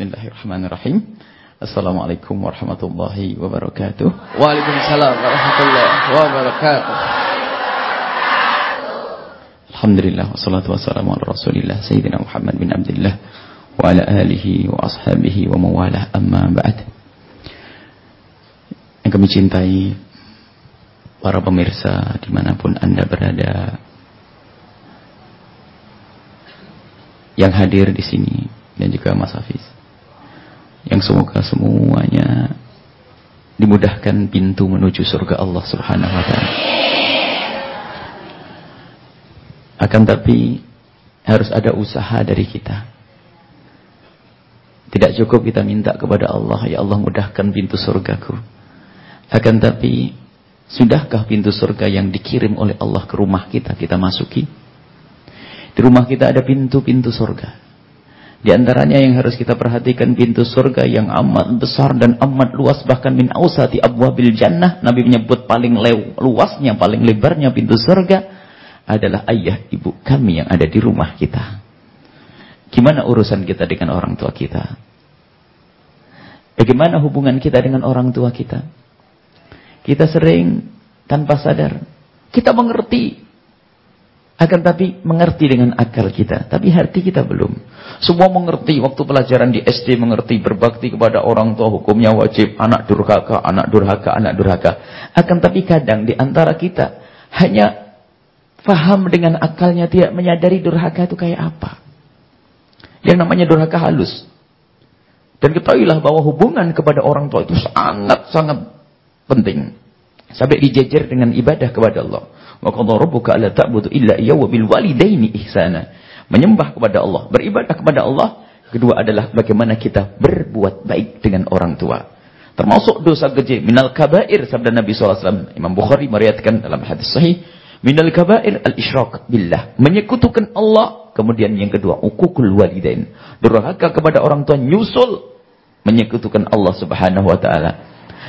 Bismillahirrahmanirrahim. Assalamualaikum warahmatullahi wabarakatuh. Waalaikumsalam warahmatullahi wabarakatuh. Alhamdulillah wassalatu wassalamu ala Rasulillah Sayyidina Muhammad bin Abdullah wa ala alihi wa ashabihi wa mawalah amma ba'd. Yang kami cintai para pemirsa di mana pun anda berada yang hadir di sini dan juga Mas Hafiz. Yang semoga semuanya dimudahkan pintu menuju surga Allah Subhanahu wa taala. Akan tapi harus ada usaha dari kita. Tidak cukup kita minta kepada Allah, ya Allah mudahkan pintu surgaku. Akan tapi sudahkah pintu surga yang dikirim oleh Allah ke rumah kita kita masuki? Di rumah kita ada pintu-pintu surga. Di antaranya yang harus kita perhatikan pintu surga yang amat besar dan amat luas bahkan min ausati abwabil jannah. Nabi menyebut paling luasnya, paling lebarnya pintu surga adalah ayah ibu kami yang ada di rumah kita. Gimana urusan kita dengan orang tua kita? Bagaimana hubungan kita dengan orang tua kita? Kita sering tanpa sadar kita mengerti akan tapi mengerti dengan akal kita. Tapi hati kita belum. Semua mengerti. Waktu pelajaran di SD mengerti. Berbakti kepada orang tua hukumnya wajib. Anak durhaka, anak durhaka, anak durhaka. Akan tapi kadang di antara kita. Hanya faham dengan akalnya. Tidak menyadari durhaka itu kayak apa. Yang namanya durhaka halus. Dan ketahuilah bahwa hubungan kepada orang tua itu sangat-sangat penting. Sampai dijejer dengan ibadah kepada Allah. Wa qadha rabbuka alla ta'budu illa iyyahu bil walidaini ihsana. Menyembah kepada Allah, beribadah kepada Allah. Kedua adalah bagaimana kita berbuat baik dengan orang tua. Termasuk dosa gede minal kabair sabda Nabi SAW. Imam Bukhari meriatkan dalam hadis sahih. Minal kabair al-isyrak billah. Menyekutukan Allah. Kemudian yang kedua, ukukul walidain. Durhaka kepada orang tua nyusul. Menyekutukan Allah subhanahu wa ta'ala.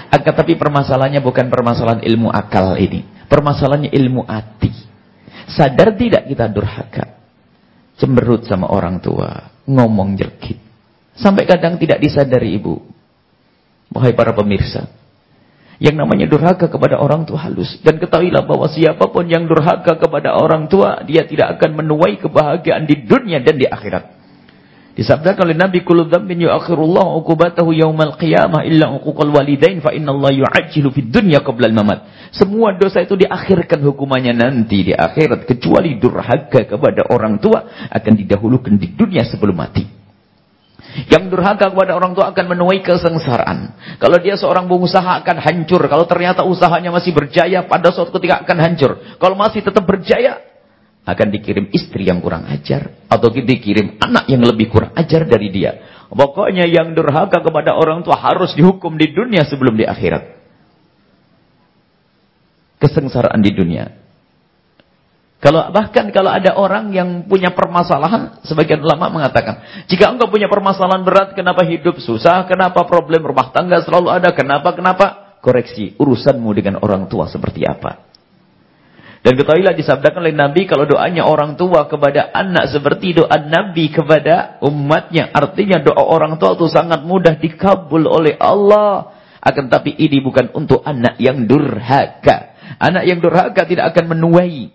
Akan tapi permasalahannya bukan permasalahan ilmu akal ini. Permasalahannya ilmu hati. Sadar tidak kita durhaka. Cemberut sama orang tua. Ngomong jelekit. Sampai kadang tidak disadari ibu. Wahai para pemirsa. Yang namanya durhaka kepada orang tua halus. Dan ketahuilah bahwa siapa pun yang durhaka kepada orang tua. Dia tidak akan menuai kebahagiaan di dunia dan di akhirat. Disabdakan oleh Nabi kullu dzambin yu'akhirullah uqubatahu yaumal qiyamah illa uquqal walidain fa innallaha yu'ajjilu fid dunya qabla al-mamat. Semua dosa itu diakhirkan hukumannya nanti di akhirat kecuali durhaka kepada orang tua akan didahulukan di dunia sebelum mati. Yang durhaka kepada orang tua akan menuai kesengsaraan. Kalau dia seorang pengusaha akan hancur. Kalau ternyata usahanya masih berjaya pada suatu ketika akan hancur. Kalau masih tetap berjaya akan dikirim istri yang kurang ajar atau dikirim anak yang lebih kurang ajar dari dia. Pokoknya yang durhaka kepada orang tua harus dihukum di dunia sebelum di akhirat. Kesengsaraan di dunia. Kalau bahkan kalau ada orang yang punya permasalahan, sebagian ulama mengatakan, jika engkau punya permasalahan berat, kenapa hidup susah, kenapa problem rumah tangga selalu ada, kenapa kenapa? Koreksi urusanmu dengan orang tua seperti apa? Dan ketahuilah disabdakan oleh Nabi kalau doanya orang tua kepada anak seperti doa Nabi kepada umatnya. Artinya doa orang tua itu sangat mudah dikabul oleh Allah. Akan tapi ini bukan untuk anak yang durhaka. Anak yang durhaka tidak akan menuai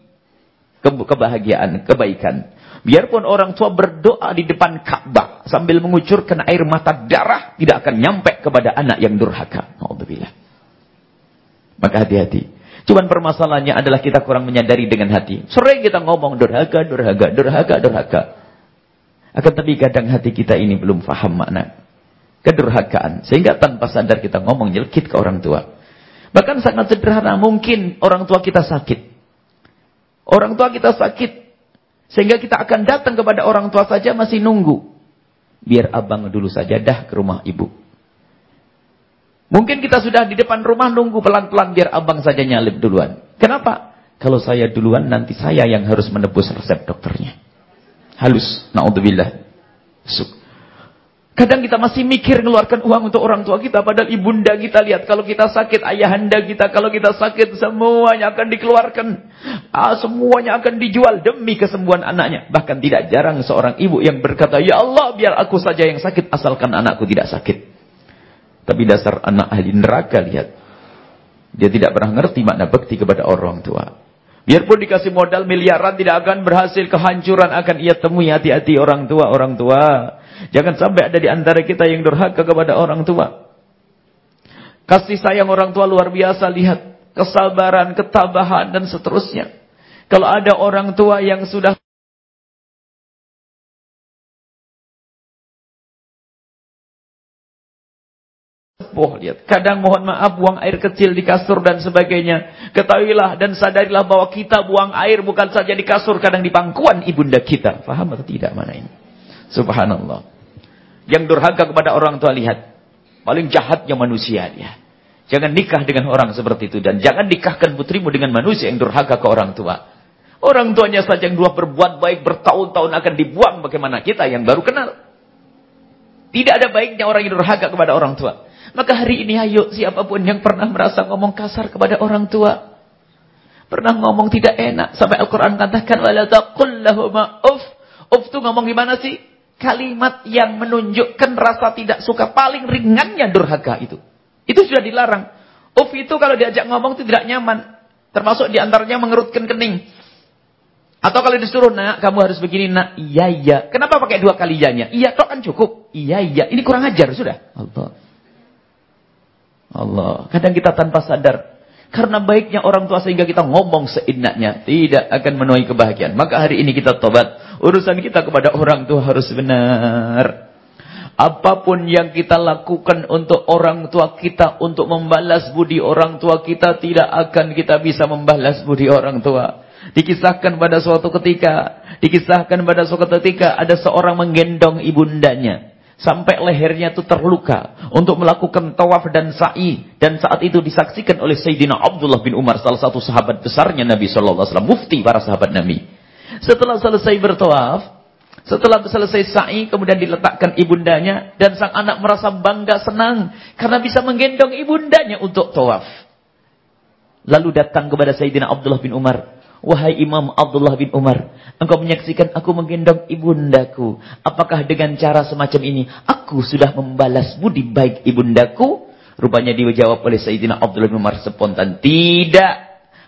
kebahagiaan, kebaikan. Biarpun orang tua berdoa di depan Ka'bah sambil mengucurkan air mata darah tidak akan nyampe kepada anak yang durhaka. Alhamdulillah. Maka hati-hati. Cuman permasalahannya adalah kita kurang menyadari dengan hati. Sering kita ngomong durhaka, durhaka, durhaka, durhaka. Akan tapi kadang hati kita ini belum faham makna kedurhakaan. Sehingga tanpa sadar kita ngomong nyelkit ke orang tua. Bahkan sangat sederhana. Mungkin orang tua kita sakit. Orang tua kita sakit. Sehingga kita akan datang kepada orang tua saja masih nunggu. Biar abang dulu saja dah ke rumah ibu. Mungkin kita sudah di depan rumah nunggu pelan-pelan biar abang saja nyalip duluan. Kenapa? Kalau saya duluan nanti saya yang harus menebus resep dokternya. Halus. Na'udzubillah. Kadang kita masih mikir mengeluarkan uang untuk orang tua kita. Padahal ibunda kita lihat. Kalau kita sakit, ayahanda kita. Kalau kita sakit, semuanya akan dikeluarkan. Ah, semuanya akan dijual demi kesembuhan anaknya. Bahkan tidak jarang seorang ibu yang berkata, Ya Allah, biar aku saja yang sakit. Asalkan anakku tidak sakit. Tapi dasar anak ahli neraka, lihat. Dia tidak pernah ngerti makna bekti kepada orang tua. Biarpun dikasih modal miliaran, tidak akan berhasil. Kehancuran akan ia temui hati-hati orang tua. Orang tua. Jangan sampai ada di antara kita yang durhaka kepada orang tua. Kasih sayang orang tua luar biasa, lihat. Kesabaran, ketabahan, dan seterusnya. Kalau ada orang tua yang sudah Oh, lihat. Kadang mohon maaf buang air kecil di kasur dan sebagainya. Ketahuilah dan sadarilah bahwa kita buang air bukan saja di kasur, kadang di pangkuan ibunda kita. Faham atau tidak mana ini? Subhanallah. Yang durhaka kepada orang tua lihat. Paling jahatnya manusia dia. Jangan nikah dengan orang seperti itu. Dan jangan nikahkan putrimu dengan manusia yang durhaka ke orang tua. Orang tuanya saja yang dua berbuat baik bertahun-tahun akan dibuang. Bagaimana kita yang baru kenal. Tidak ada baiknya orang yang durhaka kepada orang tua. Maka hari ini ayo siapa pun yang pernah merasa ngomong kasar kepada orang tua. Pernah ngomong tidak enak. Sampai Al-Quran katakan. Uf. Uf itu ngomong gimana sih? Kalimat yang menunjukkan rasa tidak suka paling ringannya durhaka itu. Itu sudah dilarang. Uf itu kalau diajak ngomong itu tidak nyaman. Termasuk di antaranya mengerutkan kening. Atau kalau disuruh, nak kamu harus begini, nak. Iya, iya. Kenapa pakai dua kali iyanya? Iya, toh kan cukup. Iya, iya. Ini kurang ajar, sudah. Allah. Allah. Kadang kita tanpa sadar. Karena baiknya orang tua sehingga kita ngomong seenaknya. Tidak akan menuai kebahagiaan. Maka hari ini kita tobat. Urusan kita kepada orang tua harus benar. Apa pun yang kita lakukan untuk orang tua kita. Untuk membalas budi orang tua kita. Tidak akan kita bisa membalas budi orang tua. Dikisahkan pada suatu ketika. Dikisahkan pada suatu ketika. Ada seorang menggendong ibundanya. Sampai lehernya itu terluka. Untuk melakukan tawaf dan sa'i. Dan saat itu disaksikan oleh Sayyidina Abdullah bin Umar. Salah satu sahabat besarnya Nabi SAW. Mufti para sahabat Nabi. Setelah selesai bertawaf. Setelah selesai sa'i. Kemudian diletakkan ibundanya. Dan sang anak merasa bangga senang. Karena bisa menggendong ibundanya untuk tawaf. Lalu datang kepada Sayyidina Abdullah bin Umar. Wahai Imam Abdullah bin Umar, engkau menyaksikan aku menggendong ibundaku. Apakah dengan cara semacam ini, aku sudah membalas budi baik ibundaku? Rupanya dijawab oleh Sayyidina Abdullah bin Umar spontan. Tidak.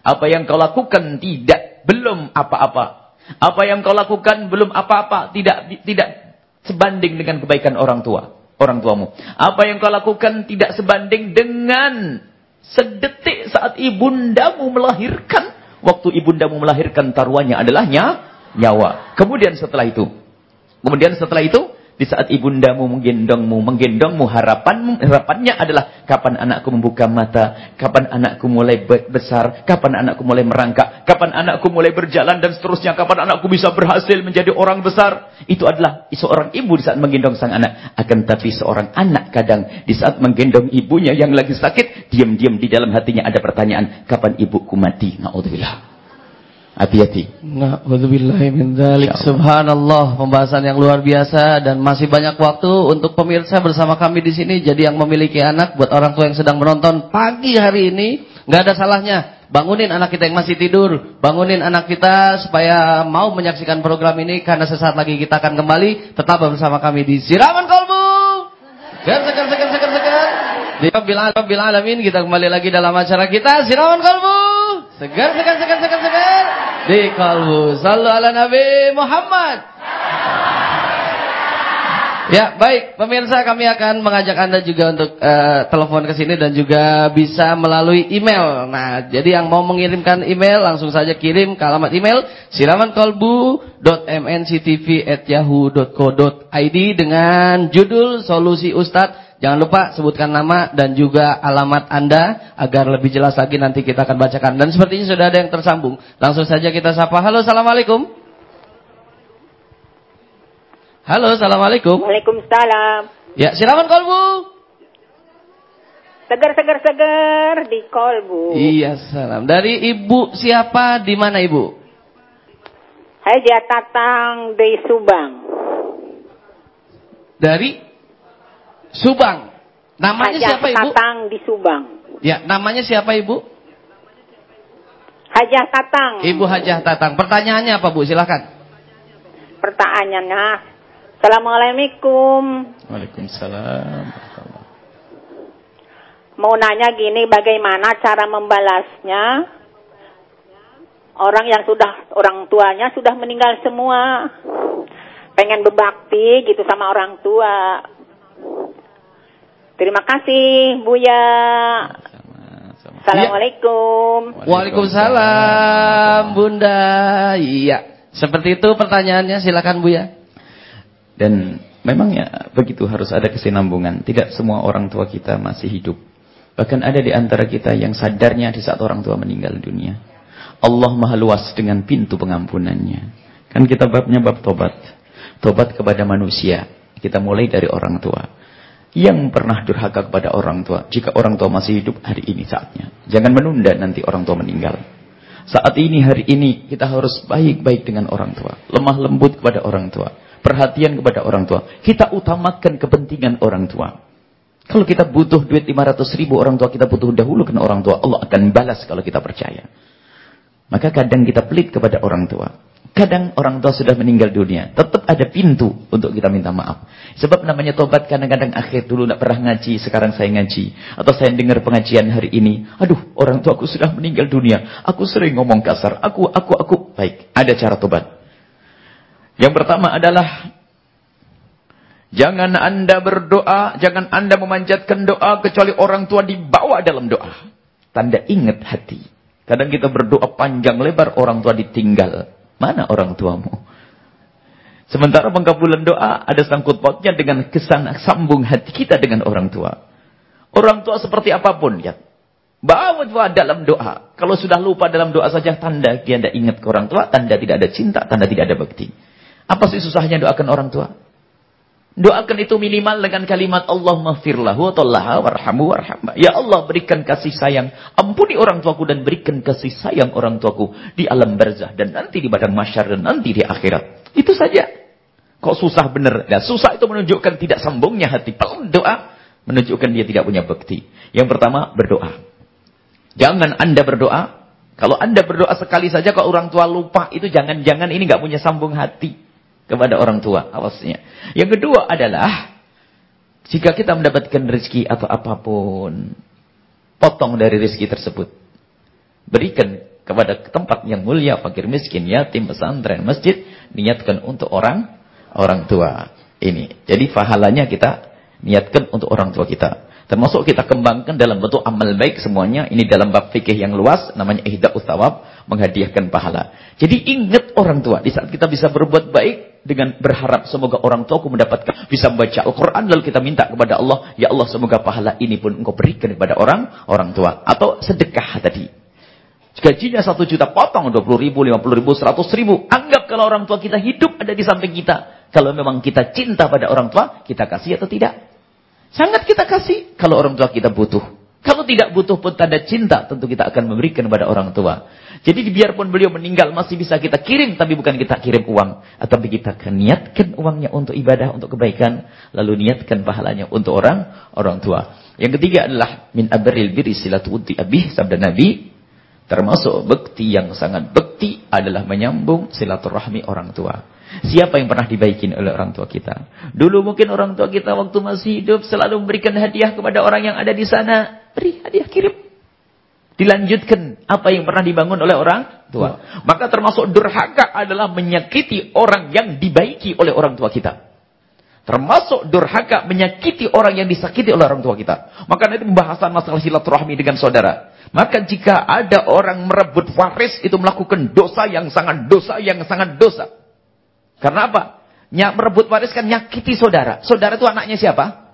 Apa yang kau lakukan tidak. Belum apa-apa. Apa yang kau lakukan belum apa-apa. Tidak tidak sebanding dengan kebaikan orang tua. Orang tuamu. Apa yang kau lakukan tidak sebanding dengan sedetik saat ibundamu melahirkan Waktu ibundamu melahirkan taruhannya adalah nyawa. Kemudian setelah itu. Kemudian setelah itu. Di saat ibundamu menggendongmu, menggendongmu, harapan, harapannya adalah kapan anakku membuka mata, kapan anakku mulai besar, kapan anakku mulai merangkak, kapan anakku mulai berjalan dan seterusnya, kapan anakku bisa berhasil menjadi orang besar. Itu adalah seorang ibu di saat menggendong sang anak. Akan tapi seorang anak kadang di saat menggendong ibunya yang lagi sakit, diam-diam di dalam hatinya ada pertanyaan, kapan ibuku mati? Na'udzubillah. Hati-hati. min Subhanallah, pembahasan yang luar biasa dan masih banyak waktu untuk pemirsa bersama kami di sini. Jadi yang memiliki anak buat orang tua yang sedang menonton pagi hari ini, nggak ada salahnya bangunin anak kita yang masih tidur, bangunin anak kita supaya mau menyaksikan program ini karena sesaat lagi kita akan kembali tetap bersama kami di Siraman Kolbu. Segar segar segar segar segar. Di Rabbil Alamin kita kembali lagi dalam acara kita Siraman Kolbu. Segar segar segar segar segar di kalbu. Sallu ala Nabi Muhammad. Ya, baik. Pemirsa kami akan mengajak Anda juga untuk uh, telepon ke sini dan juga bisa melalui email. Nah, jadi yang mau mengirimkan email langsung saja kirim ke alamat email siramankolbu.mnctv@yahoo.co.id dengan judul Solusi Ustadz. Jangan lupa sebutkan nama dan juga alamat Anda agar lebih jelas lagi nanti kita akan bacakan. Dan sepertinya sudah ada yang tersambung. Langsung saja kita sapa. Halo, Assalamualaikum. Halo, Assalamualaikum. Waalaikumsalam. Ya, silakan kolbu. Segar, segar, segar di kolbu. Iya, salam. Dari ibu siapa, di mana ibu? Hai, dia Tatang dari Subang. Dari? Subang. Namanya Hajah siapa Ibu? Tatang di Subang. Ya, namanya siapa Ibu? Hajah Tatang. Ibu Hajah Tatang. Pertanyaannya apa Bu? Silakan. Pertanyaannya, Assalamualaikum. Waalaikumsalam. Mau nanya gini, bagaimana cara membalasnya? Orang yang sudah, orang tuanya sudah meninggal semua. Pengen berbakti gitu sama orang tua. Terima kasih, Buya. Sama-sama. Assalamualaikum. Waalaikumsalam, Bunda. Iya. Seperti itu pertanyaannya. Silakan Bu ya. Dan memang ya begitu harus ada kesinambungan. Tidak semua orang tua kita masih hidup. Bahkan ada di antara kita yang sadarnya di saat orang tua meninggal dunia. Allah maha luas dengan pintu pengampunannya. Kan kita babnya bab tobat. Tobat kepada manusia. Kita mulai dari orang tua. Yang pernah durhaka kepada orang tua. Jika orang tua masih hidup, hari ini saatnya. Jangan menunda nanti orang tua meninggal. Saat ini, hari ini, kita harus baik-baik dengan orang tua. Lemah lembut kepada orang tua. Perhatian kepada orang tua. Kita utamakan kepentingan orang tua. Kalau kita butuh duit 500 ribu orang tua kita butuh dahulu kena orang tua. Allah akan balas kalau kita percaya. Maka kadang kita pelit kepada orang tua. Kadang orang tua sudah meninggal dunia. Tetap ada pintu untuk kita minta maaf. Sebab namanya tobat kadang-kadang akhir dulu tidak pernah ngaji. Sekarang saya ngaji. Atau saya dengar pengajian hari ini. Aduh orang tua aku sudah meninggal dunia. Aku sering ngomong kasar. Aku, aku, aku. Baik. Ada cara tobat. Yang pertama adalah Jangan anda berdoa, jangan anda memanjatkan doa kecuali orang tua dibawa dalam doa. Tanda ingat hati. Kadang kita berdoa panjang lebar, orang tua ditinggal. Mana orang tuamu? Sementara pengkabulan doa ada sangkut pautnya dengan kesan sambung hati kita dengan orang tua. Orang tua seperti apa pun, ya. Bawa dalam doa. Kalau sudah lupa dalam doa saja, tanda dia tidak ingat ke orang tua, tanda tidak ada cinta, tanda tidak ada bakti. Apa sih susahnya doakan orang tua? Doakan itu minimal dengan kalimat Allah maghfirlahu atallaha warhamu warhamah. Ya Allah berikan kasih sayang. Ampuni orang tuaku dan berikan kasih sayang orang tuaku di alam barzah. Dan nanti di badan masyar dan nanti di akhirat. Itu saja. Kok susah benar? Dan susah itu menunjukkan tidak sambungnya hati. Pelan doa menunjukkan dia tidak punya bukti. Yang pertama berdoa. Jangan anda berdoa. Kalau anda berdoa sekali saja kalau orang tua lupa itu jangan-jangan ini nggak punya sambung hati kepada orang tua. Awasnya. Yang kedua adalah jika kita mendapatkan rezeki atau apa pun, potong dari rezeki tersebut. Berikan kepada tempat yang mulia, fakir miskin, yatim, pesantren, masjid, niatkan untuk orang orang tua. Ini. Jadi pahalanya kita niatkan untuk orang tua kita. Termasuk kita kembangkan dalam bentuk amal baik semuanya. Ini dalam bab fikih yang luas. Namanya ihda utawab. Menghadiahkan pahala. Jadi ingat orang tua. Di saat kita bisa berbuat baik. Dengan berharap semoga orang tuaku mendapatkan. Bisa membaca Al-Quran. Lalu kita minta kepada Allah. Ya Allah semoga pahala ini pun engkau berikan kepada orang orang tua. Atau sedekah tadi. Gajinya satu juta potong. 20 ribu, 50 ribu, 100 ribu. Anggap kalau orang tua kita hidup ada di samping kita. Kalau memang kita cinta pada orang tua. Kita kasih atau tidak? Sangat kita kasih kalau orang tua kita butuh. Tidak butuh pun tanda cinta tentu kita akan memberikan kepada orang tua. Jadi biarpun beliau meninggal masih bisa kita kirim tapi bukan kita kirim uang. Tapi kita akan niatkan uangnya untuk ibadah, untuk kebaikan. Lalu niatkan pahalanya untuk orang orang tua. Yang ketiga adalah min abaril biri silatuti abih sabda Nabi. Termasuk bekti yang sangat bekti adalah menyambung silaturahmi orang tua. Siapa yang pernah dibaikin oleh orang tua kita? Dulu mungkin orang tua kita waktu masih hidup selalu memberikan hadiah kepada orang yang ada di sana. Beri hadiah kirim. Dilanjutkan apa yang pernah dibangun oleh orang tua. Maka termasuk durhaka adalah menyakiti orang yang dibaiki oleh orang tua kita. Termasuk durhaka menyakiti orang yang disakiti oleh orang tua kita. Maka itu pembahasan masalah silaturahmi dengan saudara. Maka jika ada orang merebut waris itu melakukan dosa yang sangat dosa yang sangat dosa. Karena apa? Nyak merebut waris kan nyakiti saudara. Saudara itu anaknya siapa?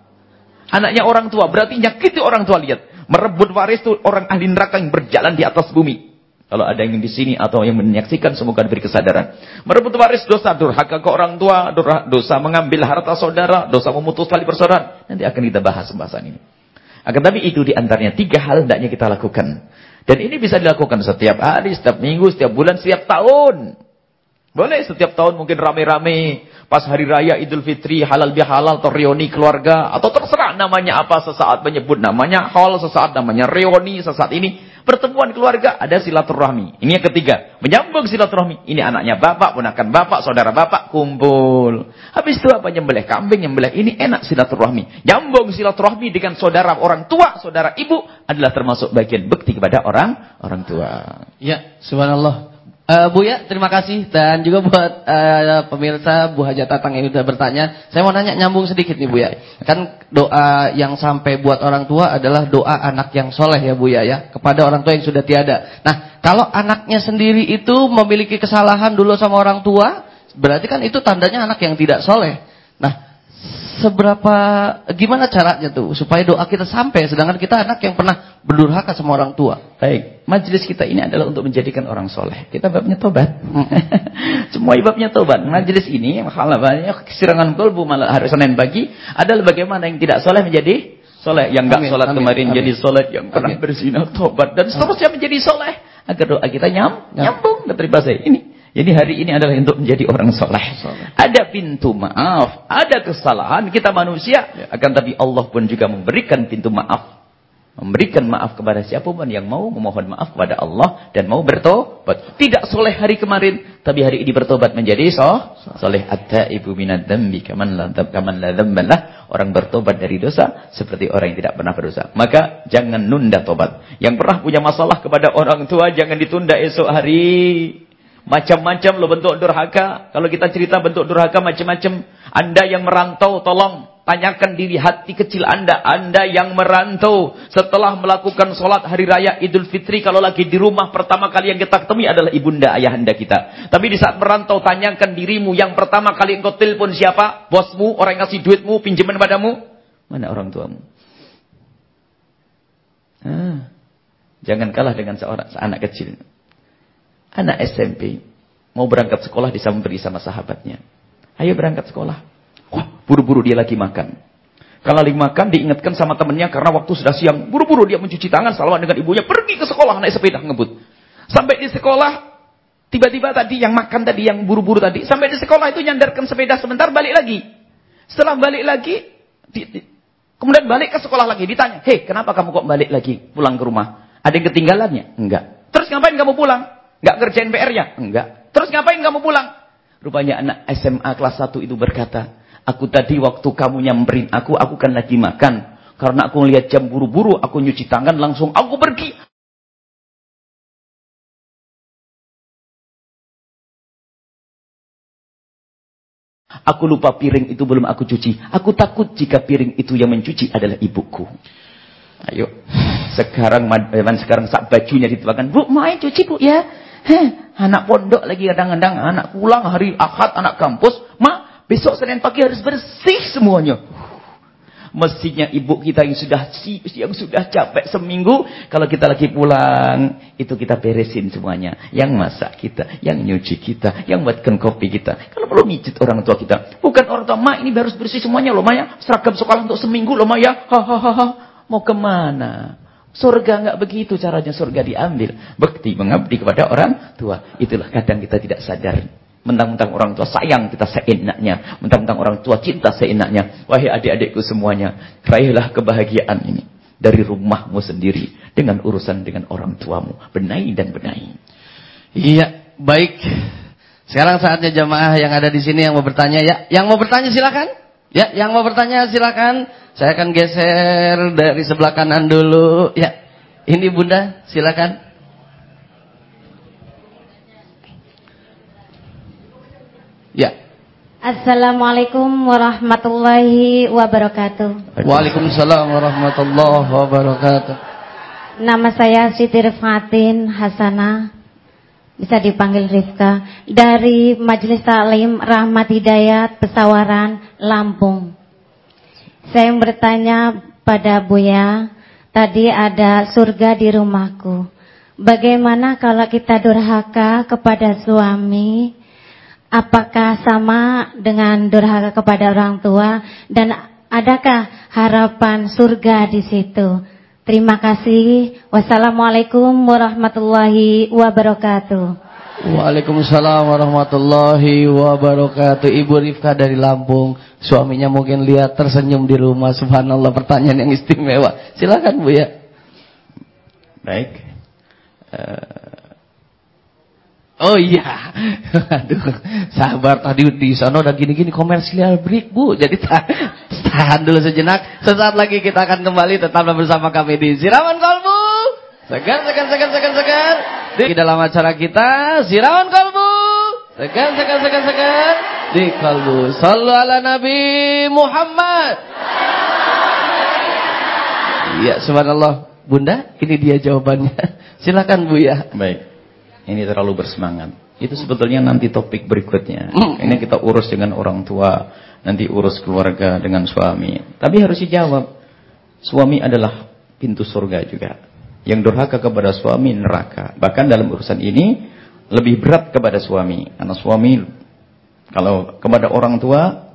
Anaknya orang tua. Berarti nyakiti orang tua. Lihat. Merebut waris itu orang ahli neraka yang berjalan di atas bumi. Kalau ada yang di sini atau yang menyaksikan semoga diberi kesadaran. Merebut waris dosa durhaka ke orang tua, dosa mengambil harta saudara, dosa memutus tali persaudaraan. Nanti akan kita bahas pembahasan ini. Akan tapi itu di antaranya tiga hal hendaknya kita lakukan. Dan ini bisa dilakukan setiap hari, setiap minggu, setiap bulan, setiap tahun. Boleh setiap tahun mungkin rame-rame pas hari raya Idul Fitri halal bihalal atau reuni keluarga atau terserah namanya apa sesaat menyebut namanya hal sesaat namanya reuni sesaat ini pertemuan keluarga ada silaturahmi. Ini yang ketiga, menyambung silaturahmi. Ini anaknya bapak, ponakan bapak, saudara bapak kumpul. Habis itu apa nyembelih kambing, nyembelih ini enak silaturahmi. Nyambung silaturahmi dengan saudara orang tua, saudara ibu adalah termasuk bagian bekti kepada orang orang tua. Ya, subhanallah. Uh, Bu ya, terima kasih dan juga buat uh, pemirsa Bu Haja Tatang yang sudah bertanya. Saya mau nanya nyambung sedikit nih Bu ya. Kan doa yang sampai buat orang tua adalah doa anak yang soleh ya Bu ya ya kepada orang tua yang sudah tiada. Nah, kalau anaknya sendiri itu memiliki kesalahan dulu sama orang tua, berarti kan itu tandanya anak yang tidak soleh. Nah, seberapa gimana caranya tuh supaya doa kita sampai sedangkan kita anak yang pernah berdurhaka sama orang tua. Baik, majelis kita ini adalah untuk menjadikan orang soleh. Kita babnya tobat. Semua babnya tobat. Majelis ini malah banyak kesirangan kolbu malah hari Senin pagi adalah bagaimana yang tidak soleh menjadi soleh, yang enggak sholat kemarin amin. jadi soleh, yang pernah berzina tobat dan seterusnya menjadi soleh agar doa kita nyam, nyambung keterima saya ini. Jadi hari ini adalah untuk menjadi orang soleh. Ada pintu maaf, ada kesalahan kita manusia, ya. akan tapi Allah pun juga memberikan pintu maaf. Memberikan maaf kepada siapa pun yang mau memohon maaf kepada Allah dan mau bertobat. Tidak soleh hari kemarin, tapi hari ini bertobat menjadi soh. Soleh at-taibu minad dambi kaman la kaman la. Orang bertobat dari dosa seperti orang yang tidak pernah berdosa. Maka jangan nunda tobat. Yang pernah punya masalah kepada orang tua jangan ditunda esok hari. Macam-macam lo bentuk durhaka. Kalau kita cerita bentuk durhaka macam-macam. Anda yang merantau, tolong tanyakan diri hati kecil Anda. Anda yang merantau setelah melakukan sholat hari raya Idul Fitri. Kalau lagi di rumah pertama kali yang kita temui adalah ibunda ayah anda kita. Tapi di saat merantau tanyakan dirimu yang pertama kali engkau telepon siapa? Bosmu, orang yang kasih duitmu, pinjaman padamu? Mana orang tuamu? Ah, jangan kalah dengan seorang anak kecil. Anak SMP mau berangkat sekolah disamperin sama sahabatnya. Ayo berangkat sekolah. Wah, buru-buru dia lagi makan. Kalau lagi makan diingatkan sama temannya karena waktu sudah siang. Buru-buru dia mencuci tangan salaman dengan ibunya pergi ke sekolah naik sepeda ngebut. Sampai di sekolah tiba-tiba tadi yang makan tadi yang buru-buru tadi sampai di sekolah itu nyandarkan sepeda sebentar balik lagi. Setelah balik lagi di, di, kemudian balik ke sekolah lagi ditanya, "Hei, kenapa kamu kok balik lagi pulang ke rumah? Ada yang ketinggalannya?" Enggak. Terus ngapain kamu pulang? Enggak kerjain PR-nya? Enggak. Terus ngapain kamu pulang? Rupanya anak SMA kelas 1 itu berkata, Aku tadi waktu kamu nyamperin aku, aku kan lagi makan. Karena aku lihat jam buru-buru, aku nyuci tangan langsung aku pergi. Aku lupa piring itu belum aku cuci. Aku takut jika piring itu yang mencuci adalah ibuku. Ayo. Sekarang sekarang sak bajunya dituangkan. Bu, main cuci bu ya. Heh, anak pondok lagi kadang-kadang, anak pulang hari akad, anak kampus. Mak, besok Senin pagi harus bersih semuanya. Mestinya ibu kita yang sudah yang sudah capek seminggu, kalau kita lagi pulang, itu kita beresin semuanya. Yang masak kita, yang nyuci kita, yang buatkan kopi kita. Kalau perlu mijit orang tua kita. Bukan orang tua, mak ini harus bersih semuanya loh Maya. Seragam sekolah untuk seminggu loh Maya. Hahaha. Mau ke mana? Surga enggak begitu caranya surga diambil. Bekti mengabdi kepada orang tua. Itulah kadang kita tidak sadar. Mentang-mentang orang tua sayang kita seenaknya. Mentang-mentang orang tua cinta seenaknya. Wahai adik-adikku semuanya. Raihlah kebahagiaan ini. Dari rumahmu sendiri. Dengan urusan dengan orang tuamu. Benahi dan benahi. Iya, baik. Sekarang saatnya jamaah yang ada di sini yang mau bertanya. Ya, yang mau bertanya silakan. Ya, yang mau bertanya silakan. Saya akan geser dari sebelah kanan dulu. Ya, ini bunda, silakan. Ya. Assalamualaikum warahmatullahi wabarakatuh. Waalaikumsalam warahmatullahi wabarakatuh. Nama saya Siti Rifatin Hasanah. Bisa dipanggil Rifka. Dari Majelis Taklim Rahmat Hidayat Pesawaran, Lampung. Saya bertanya pada Buya, tadi ada surga di rumahku. Bagaimana kalau kita durhaka kepada suami? Apakah sama dengan durhaka kepada orang tua? Dan adakah harapan surga di situ? Terima kasih. Wassalamualaikum warahmatullahi wabarakatuh. Waalaikumsalam warahmatullahi wabarakatuh. Ibu Rifka dari Lampung. Suaminya mungkin lihat tersenyum di rumah. Subhanallah pertanyaan yang istimewa. Silakan Bu ya. Baik. Uh, Oh iya. Aduh, sabar tadi di sana udah gini-gini komersial break, Bu. Jadi tahan dulu sejenak. Sesaat lagi kita akan kembali tetap bersama kami di Siraman Kolbu. Segar, segar, segar, segar, segar. Di dalam acara kita Siraman Kolbu. Segar, segar, segar, segar. Di Kolbu. Sallu ala Nabi Muhammad. Iya, subhanallah. Bunda, ini dia jawabannya. Silakan Bu ya. Baik. Ini terlalu bersemangat. Itu sebetulnya nanti topik berikutnya. Hmm. Ini kita urus dengan orang tua, nanti urus keluarga dengan suami. Tapi harus dijawab. Suami adalah pintu surga juga. Yang durhaka kepada suami neraka. Bahkan dalam urusan ini lebih berat kepada suami. Karena suami kalau kepada orang tua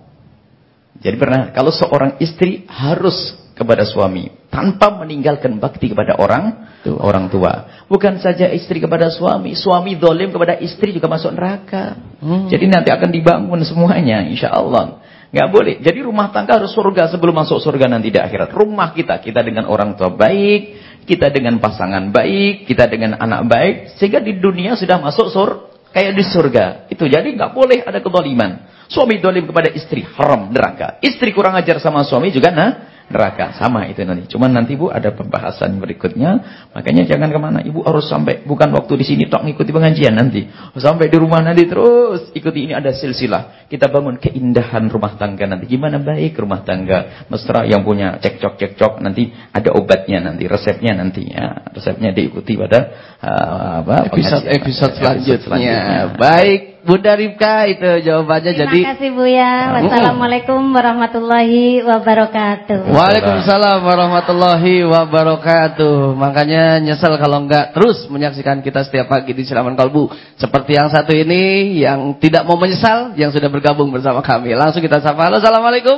jadi pernah kalau seorang istri harus kepada suami tanpa meninggalkan bakti kepada orang tua. orang tua. Bukan saja istri kepada suami, suami dolim kepada istri juga masuk neraka. Hmm. Jadi nanti akan dibangun semuanya, insya Allah. Nggak boleh. Jadi rumah tangga harus surga sebelum masuk surga nanti di akhirat. Rumah kita, kita dengan orang tua baik, kita dengan pasangan baik, kita dengan anak baik, sehingga di dunia sudah masuk sur kayak di surga. Itu jadi nggak boleh ada kedoliman. Suami dolim kepada istri haram neraka. Istri kurang ajar sama suami juga nah neraka. Sama itu nanti. Cuman nanti Bu ada pembahasan berikutnya. Makanya jangan ke mana. Ibu harus sampai. Bukan waktu di sini tok ngikuti pengajian nanti. Sampai di rumah nanti terus. Ikuti ini ada silsilah. Kita bangun keindahan rumah tangga nanti. Gimana baik rumah tangga. Mesra yang punya cekcok-cekcok. Nanti ada obatnya nanti. Resepnya nanti. Ya. Resepnya diikuti pada uh, apa, episode-episode selanjutnya. selanjutnya. Baik. Bunda Rifka itu jawabannya Terima jadi. Terima kasih Buya. Wassalamualaikum warahmatullahi wabarakatuh. Waalaikumsalam warahmatullahi wabarakatuh. Makanya nyesel kalau enggak terus menyaksikan kita setiap pagi di Siraman Kalbu. Seperti yang satu ini yang tidak mau menyesal yang sudah bergabung bersama kami. Langsung kita sapa. Halo, Assalamualaikum.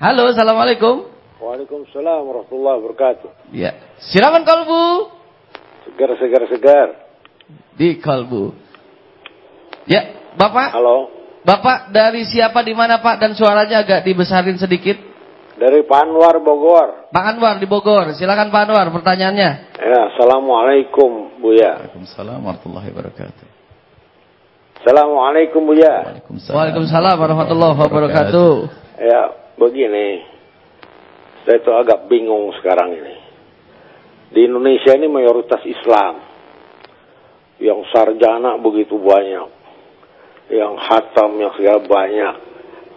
Halo, Assalamualaikum. Waalaikumsalam warahmatullahi wabarakatuh. Ya. Siraman Kalbu. Segar, segar, segar di kalbu. Ya, Bapak. Halo. Bapak dari siapa di mana Pak dan suaranya agak dibesarin sedikit? Dari Pak Anwar Bogor. Pak Anwar di Bogor. Silakan Pak Anwar pertanyaannya. Ya, Assalamualaikum Buya. Waalaikumsalam warahmatullahi wabarakatuh. Assalamualaikum Buya. Waalaikumsalam, Waalaikumsalam warahmatullahi wabarakatuh. Ya, begini. Saya itu agak bingung sekarang ini. Di Indonesia ini mayoritas Islam yang sarjana begitu banyak, yang hatam yang segala banyak.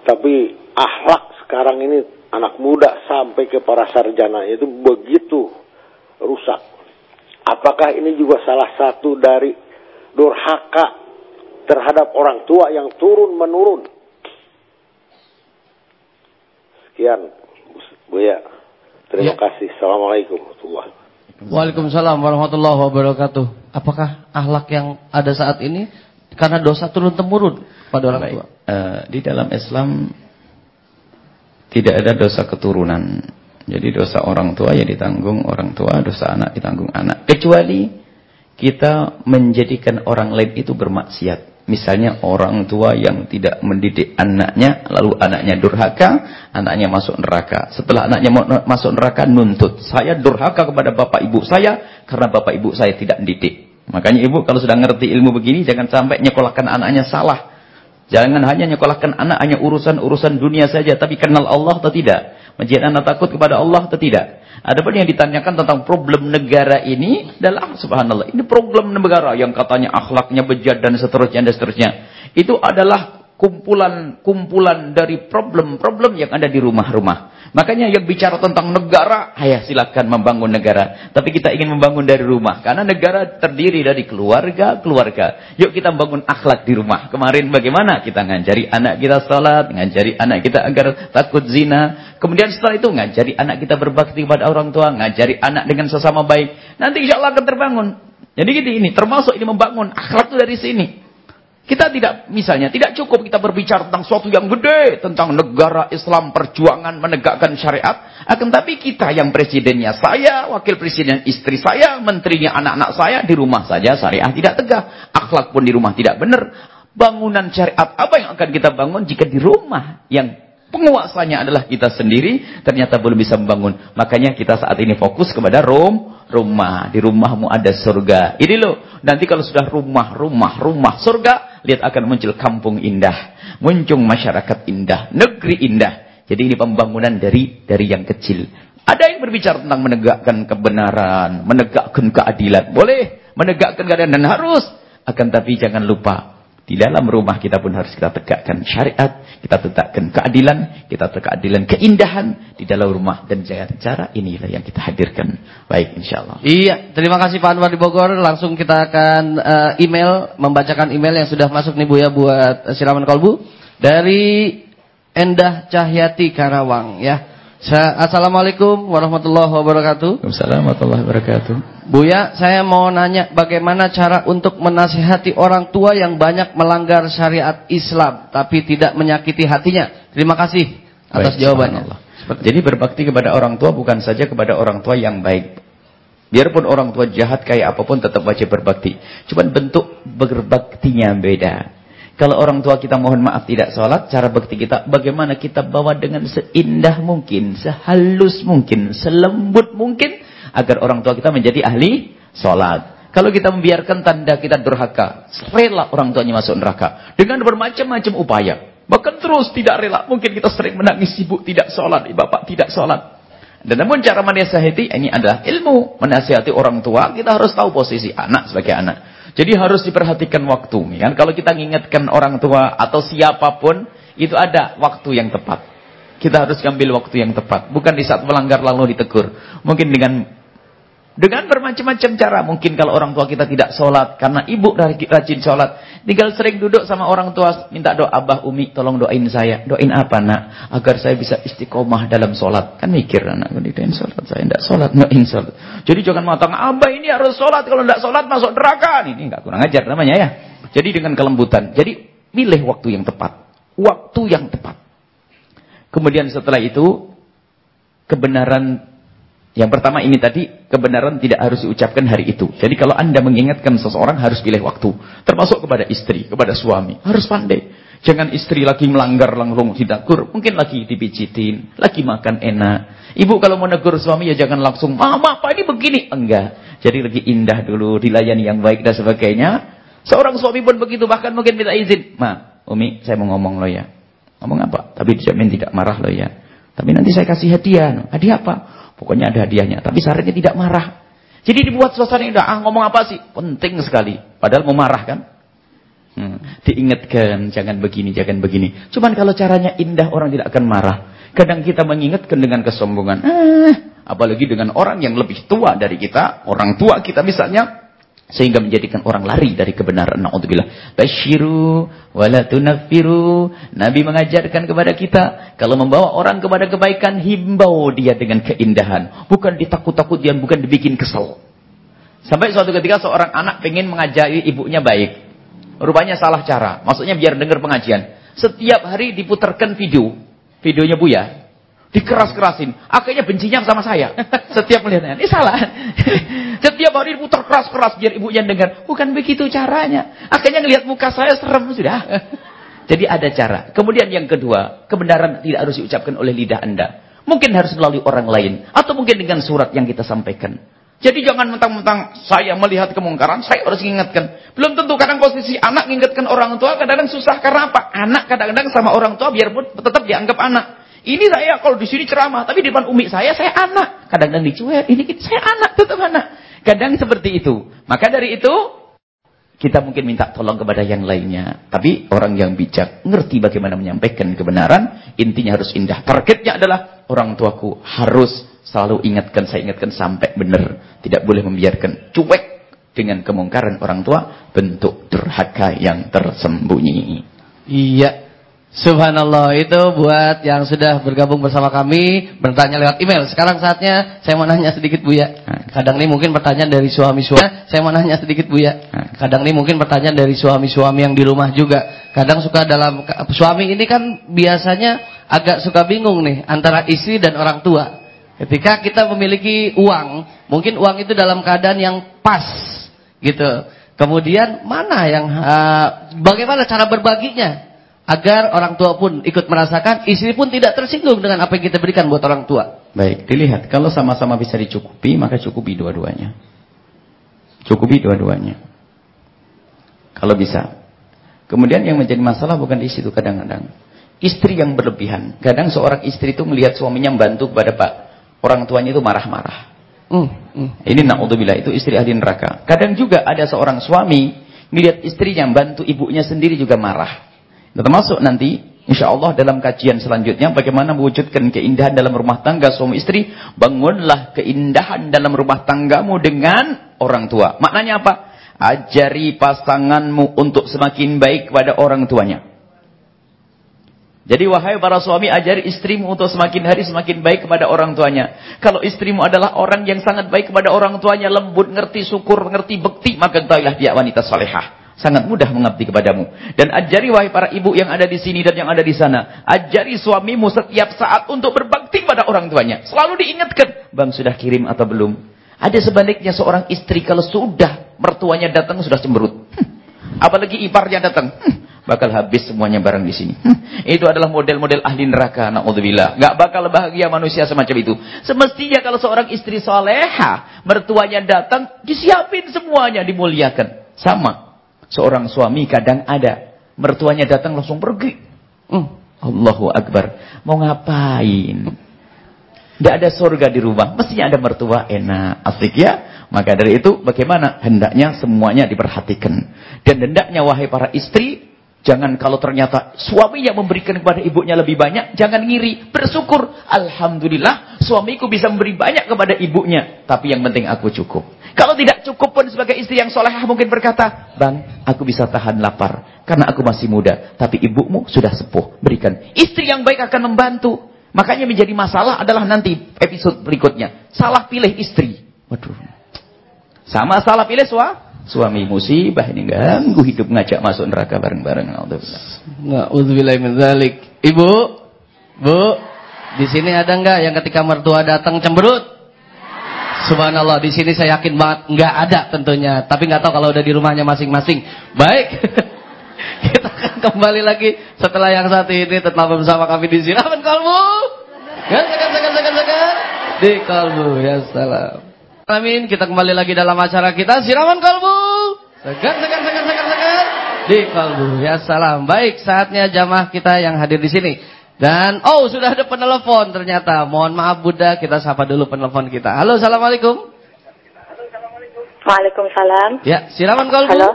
Tapi akhlak sekarang ini anak muda sampai ke para sarjana itu begitu rusak. Apakah ini juga salah satu dari durhaka terhadap orang tua yang turun menurun? Sekian, Bu ya. Terima ya. kasih. Assalamualaikum warahmatullahi wabarakatuh. Waalaikumsalam warahmatullahi wabarakatuh apakah ahlak yang ada saat ini karena dosa turun temurun pada orang tua? Uh, di dalam Islam tidak ada dosa keturunan. Jadi dosa orang tua ya ditanggung orang tua, dosa anak ditanggung anak. Kecuali kita menjadikan orang lain itu bermaksiat. Misalnya orang tua yang tidak mendidik anaknya, lalu anaknya durhaka, anaknya masuk neraka. Setelah anaknya masuk neraka, nuntut. Saya durhaka kepada bapak ibu saya, karena bapak ibu saya tidak mendidik. Makanya ibu kalau sudah ngerti ilmu begini, jangan sampai nyekolahkan anaknya salah. Jangan hanya nyekolahkan anak hanya urusan-urusan dunia saja, tapi kenal Allah atau tidak. Menjadi anak takut kepada Allah atau tidak. Adapun yang ditanyakan tentang problem negara ini adalah subhanallah. Ini problem negara yang katanya akhlaknya bejat dan seterusnya dan seterusnya. Itu adalah kumpulan-kumpulan dari problem-problem yang ada di rumah-rumah. Makanya yang bicara tentang negara, ayah silakan membangun negara. Tapi kita ingin membangun dari rumah. Karena negara terdiri dari keluarga-keluarga. Yuk kita membangun akhlak di rumah. Kemarin bagaimana? Kita ngajari anak kita salat, ngajari anak kita agar takut zina. Kemudian setelah itu ngajari anak kita berbakti kepada orang tua, ngajari anak dengan sesama baik. Nanti insya Allah akan terbangun. Jadi gitu ini, termasuk ini membangun akhlak itu dari sini. Kita tidak, misalnya, tidak cukup kita berbicara tentang suatu yang gede, tentang negara Islam, perjuangan menegakkan syariat. Akan tapi kita yang presidennya saya, wakil presiden istri saya, menterinya anak-anak saya, di rumah saja syariat tidak tegak. Akhlak pun di rumah tidak benar. Bangunan syariat apa yang akan kita bangun jika di rumah yang penguasanya adalah kita sendiri, ternyata belum bisa membangun. Makanya kita saat ini fokus kepada Rom, rumah. Di rumahmu ada surga. Ini loh, nanti kalau sudah rumah, rumah, rumah, surga, lihat akan muncul kampung indah, muncul masyarakat indah, negeri indah. Jadi ini pembangunan dari dari yang kecil. Ada yang berbicara tentang menegakkan kebenaran, menegakkan keadilan. Boleh menegakkan keadilan dan harus. Akan tapi jangan lupa di dalam rumah kita pun harus kita tegakkan syariat, kita tegakkan keadilan, kita tegakkan keadilan, keindahan di dalam rumah dan cara inilah yang kita hadirkan. Baik, insya Allah. Iya, terima kasih Pak Anwar di Bogor. Langsung kita akan uh, email, membacakan email yang sudah masuk nih Bu ya buat siraman kolbu dari Endah Cahyati Karawang ya. Assalamualaikum warahmatullahi wabarakatuh. Assalamualaikum warahmatullahi wabarakatuh. Buya, saya mau nanya bagaimana cara untuk menasihati orang tua yang banyak melanggar syariat Islam tapi tidak menyakiti hatinya. Terima kasih atas baik, jawabannya. Jadi berbakti kepada orang tua bukan saja kepada orang tua yang baik. Biarpun orang tua jahat kayak apa pun tetap wajib berbakti. Cuman bentuk berbaktinya beda. Kalau orang tua kita mohon maaf tidak sholat, cara bakti kita bagaimana kita bawa dengan seindah mungkin, sehalus mungkin, selembut mungkin, agar orang tua kita menjadi ahli sholat. Kalau kita membiarkan tanda kita durhaka, rela orang tuanya masuk neraka. Dengan bermacam-macam upaya. Bahkan terus tidak rela. Mungkin kita sering menangis ibu tidak sholat, bapak tidak sholat. Dan namun cara menasihati ini adalah ilmu. Menasihati orang tua, kita harus tahu posisi anak sebagai anak. Jadi harus diperhatikan waktu. Kan? Kalau kita mengingatkan orang tua atau siapa pun, itu ada waktu yang tepat. Kita harus ambil waktu yang tepat. Bukan di saat melanggar lalu ditegur. Mungkin dengan dengan bermacam-macam cara. Mungkin kalau orang tua kita tidak sholat. Karena ibu rajin sholat. Tinggal sering duduk sama orang tua. Minta doa. Abah, Umi, tolong doain saya. Doain apa nak? Agar saya bisa istiqomah dalam sholat. Kan mikir anak. Doain sholat. Saya tidak sholat. Doain sholat. Jadi jangan mengatakan. Abah ini harus sholat. Kalau tidak sholat masuk neraka. Ini nggak kurang ajar namanya ya. Jadi dengan kelembutan. Jadi pilih waktu yang tepat. Waktu yang tepat. Kemudian setelah itu. Kebenaran yang pertama ini tadi, kebenaran tidak harus diucapkan hari itu. Jadi kalau anda mengingatkan seseorang harus pilih waktu. Termasuk kepada istri, kepada suami. Harus pandai. Jangan istri lagi melanggar langsung hidakur. Mungkin lagi dipijitin, lagi makan enak. Ibu kalau mau negur suami ya jangan langsung, Mama apa ini begini. Enggak. Jadi lagi indah dulu, dilayani yang baik dan sebagainya. Seorang suami pun begitu, bahkan mungkin minta izin. Ma, Umi saya mau ngomong lo ya. Ngomong apa? Tapi dijamin tidak marah lo ya. Tapi nanti saya kasih hadiah. Hadiah apa? Pokoknya ada hadiahnya. Tapi syaratnya tidak marah. Jadi dibuat suasana indah. Ah ngomong apa sih? Penting sekali. Padahal mau marah kan? Hmm. Diingatkan, jangan begini, jangan begini. Cuman kalau caranya indah, orang tidak akan marah. Kadang kita mengingatkan dengan kesombongan. Eh, apalagi dengan orang yang lebih tua dari kita. Orang tua kita misalnya. Sehingga menjadikan orang lari dari kebenaran. Na'udzubillah. Basyiru wala tunaffiru. Nabi mengajarkan kepada kita. Kalau membawa orang kepada kebaikan, himbau dia dengan keindahan. Bukan ditakut-takut dia, bukan dibikin kesel. Sampai suatu ketika seorang anak pengen mengajari ibunya baik. Rupanya salah cara. Maksudnya biar dengar pengajian. Setiap hari diputarkan video. Videonya Buya. Dikeras-kerasin. Akhirnya bencinya sama saya. Setiap melihatnya. Ini salah. Setiap hari diputar keras-keras biar ibunya dengar. Bukan begitu caranya. Akhirnya ngelihat muka saya serem sudah. Jadi ada cara. Kemudian yang kedua. Kebenaran tidak harus diucapkan oleh lidah anda. Mungkin harus melalui orang lain. Atau mungkin dengan surat yang kita sampaikan. Jadi jangan mentang-mentang saya melihat kemungkaran, saya harus ingatkan. Belum tentu kadang posisi anak mengingatkan orang tua kadang-kadang susah. Karena apa? Anak kadang-kadang sama orang tua biarpun tetap dianggap anak. Ini saya kalau di sini ceramah, tapi di depan umi saya saya anak. Kadang-kadang dicuek, ini saya anak, tetap anak. Kadang seperti itu. Maka dari itu kita mungkin minta tolong kepada yang lainnya. Tapi orang yang bijak, ngerti bagaimana menyampaikan kebenaran, intinya harus indah. Targetnya adalah orang tuaku harus selalu ingatkan, saya ingatkan sampai benar. Tidak boleh membiarkan cuek dengan kemungkaran orang tua, bentuk durhaka yang tersembunyi. Iya, Subhanallah itu buat yang sudah bergabung bersama kami bertanya lewat email. Sekarang saatnya saya mau nanya sedikit Bu ya. Kadang ini mungkin pertanyaan dari suami-suami. Saya mau nanya sedikit Bu ya. Kadang ini mungkin pertanyaan dari suami-suami yang di rumah juga. Kadang suka dalam suami ini kan biasanya agak suka bingung nih antara istri dan orang tua. Ketika kita memiliki uang, mungkin uang itu dalam keadaan yang pas gitu. Kemudian mana yang uh, bagaimana cara berbaginya? Agar orang tua pun ikut merasakan, istri pun tidak tersinggung dengan apa yang kita berikan buat orang tua. Baik, dilihat. Kalau sama-sama bisa dicukupi, maka cukupi dua-duanya. Cukupi dua-duanya. Kalau bisa. Kemudian yang menjadi masalah bukan di situ kadang-kadang. Istri yang berlebihan. Kadang seorang istri itu melihat suaminya membantu kepada pak orang tuanya itu marah-marah. Mm, mm. Ini naudzubillah itu istri ahli neraka. Kadang juga ada seorang suami melihat istrinya membantu ibunya sendiri juga marah. Termasuk nanti insya Allah dalam kajian selanjutnya bagaimana mewujudkan keindahan dalam rumah tangga suami istri. Bangunlah keindahan dalam rumah tanggamu dengan orang tua. Maknanya apa? Ajari pasanganmu untuk semakin baik kepada orang tuanya. Jadi wahai para suami ajari istrimu untuk semakin hari semakin baik kepada orang tuanya. Kalau istrimu adalah orang yang sangat baik kepada orang tuanya, lembut, ngerti syukur, ngerti bekti, maka ketahuilah dia wanita salehah sangat mudah mengabdi kepadamu. Dan ajari wahai para ibu yang ada di sini dan yang ada di sana, ajari suamimu setiap saat untuk berbakti pada orang tuanya. Selalu diingatkan, "Bang sudah kirim atau belum?" Ada sebaliknya seorang istri kalau sudah mertuanya datang sudah cemberut. Hm. Apalagi iparnya datang, hm. bakal habis semuanya barang di sini. Hm. Itu adalah model-model ahli neraka, naudzubillah. Gak bakal bahagia manusia semacam itu. Semestinya kalau seorang istri soleha, mertuanya datang, disiapin semuanya, dimuliakan. Sama. Seorang suami kadang ada. Mertuanya datang langsung pergi. Hmm. Allahu Akbar. Mau ngapain? Tidak ada surga di rumah. Mestinya ada mertua enak. Asik ya? Maka dari itu bagaimana? Hendaknya semuanya diperhatikan. Dan hendaknya wahai para istri. Jangan kalau ternyata suaminya memberikan kepada ibunya lebih banyak. Jangan ngiri. Bersyukur. Alhamdulillah suamiku bisa memberi banyak kepada ibunya. Tapi yang penting aku cukup. Kalau tidak cukup pun sebagai istri yang solehah mungkin berkata, Bang, aku bisa tahan lapar. Karena aku masih muda. Tapi ibumu sudah sepuh. Berikan. Istri yang baik akan membantu. Makanya menjadi masalah adalah nanti episode berikutnya. Salah pilih istri. Waduh. Sama salah pilih sua. Suami musibah ini ganggu hidup ngajak masuk neraka bareng-bareng. Ibu, Bu, di sini ada enggak yang ketika mertua datang cemberut? Subhanallah, di sini saya yakin banget nggak ada tentunya. Tapi nggak tahu kalau udah di rumahnya masing-masing. Baik. Kita akan kembali lagi setelah yang satu ini tetap bersama kami di Siraman Kalbu. Ya, segan, segan, segan, segan. Di Kalbu, ya salam. Amin, kita kembali lagi dalam acara kita Siraman Kalbu. Segan, segan, segan, segan, segan. Di Kalbu, ya salam. Baik, saatnya jamaah kita yang hadir di sini. Dan oh sudah ada penelpon ternyata. Mohon maaf Bunda, kita sapa dulu penelpon kita. Halo, Assalamualaikum. Waalaikumsalam. Ya, silakan kolbu. Halo.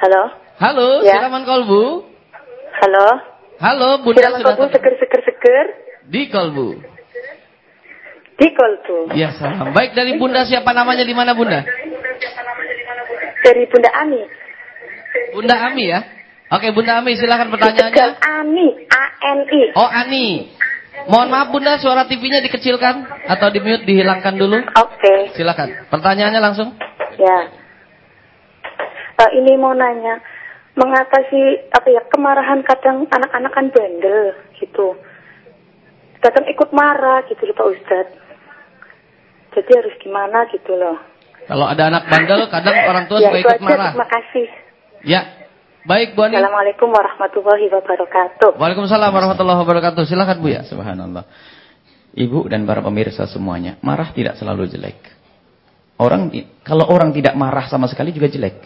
Halo. Halo, ya. silakan kolbu. Halo. Halo, Bunda silaman sudah kolbu seger seger seger. Di kolbu. Di kolbu. Ya, salam. Baik dari Bunda siapa namanya di mana Bunda? Dari Bunda Ami. Bunda Ami ya? Oke Bunda Ami silahkan pertanyaannya. Ani, A-N-I. Oh Ani. Mohon maaf Bunda suara TV-nya dikecilkan atau di mute dihilangkan dulu. Oke. Okay. Silakan. Pertanyaannya langsung. Ya. Uh, ini mau nanya, mengatasi apa ya kemarahan kadang anak-anak kan bandel gitu. Kadang ikut marah gitu loh Pak Ustadz. Jadi harus gimana gitu loh. Kalau ada anak bandel kadang orang tua ya, suka ikut marah. Terima kasih. Ya, Baik Bu Ani. Assalamualaikum warahmatullahi wabarakatuh. Waalaikumsalam warahmatullahi wabarakatuh. Silakan Bu ya. Subhanallah. Ibu dan para pemirsa semuanya, marah tidak selalu jelek. Orang kalau orang tidak marah sama sekali juga jelek.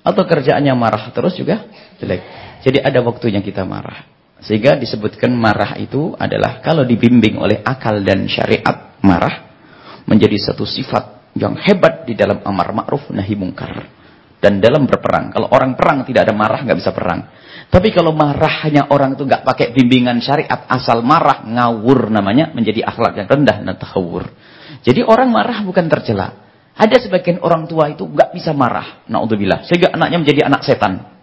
Atau kerjaannya marah terus juga jelek. Jadi ada waktunya kita marah. Sehingga disebutkan marah itu adalah kalau dibimbing oleh akal dan syariat marah menjadi satu sifat yang hebat di dalam amar ma'ruf nahi mungkar dan dalam berperang. Kalau orang perang tidak ada marah nggak bisa perang. Tapi kalau marahnya orang itu nggak pakai bimbingan syariat asal marah ngawur namanya menjadi akhlak yang rendah dan tahawur. Jadi orang marah bukan tercela. Ada sebagian orang tua itu nggak bisa marah, naudzubillah, sehingga anaknya menjadi anak setan.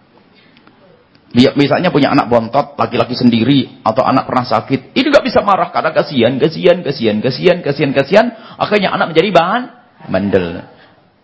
Misalnya punya anak bontot, laki-laki sendiri, atau anak pernah sakit. Ini nggak bisa marah karena kasihan, kasihan, kasihan, kasihan, kasihan, kasihan. Akhirnya anak menjadi bahan bandel.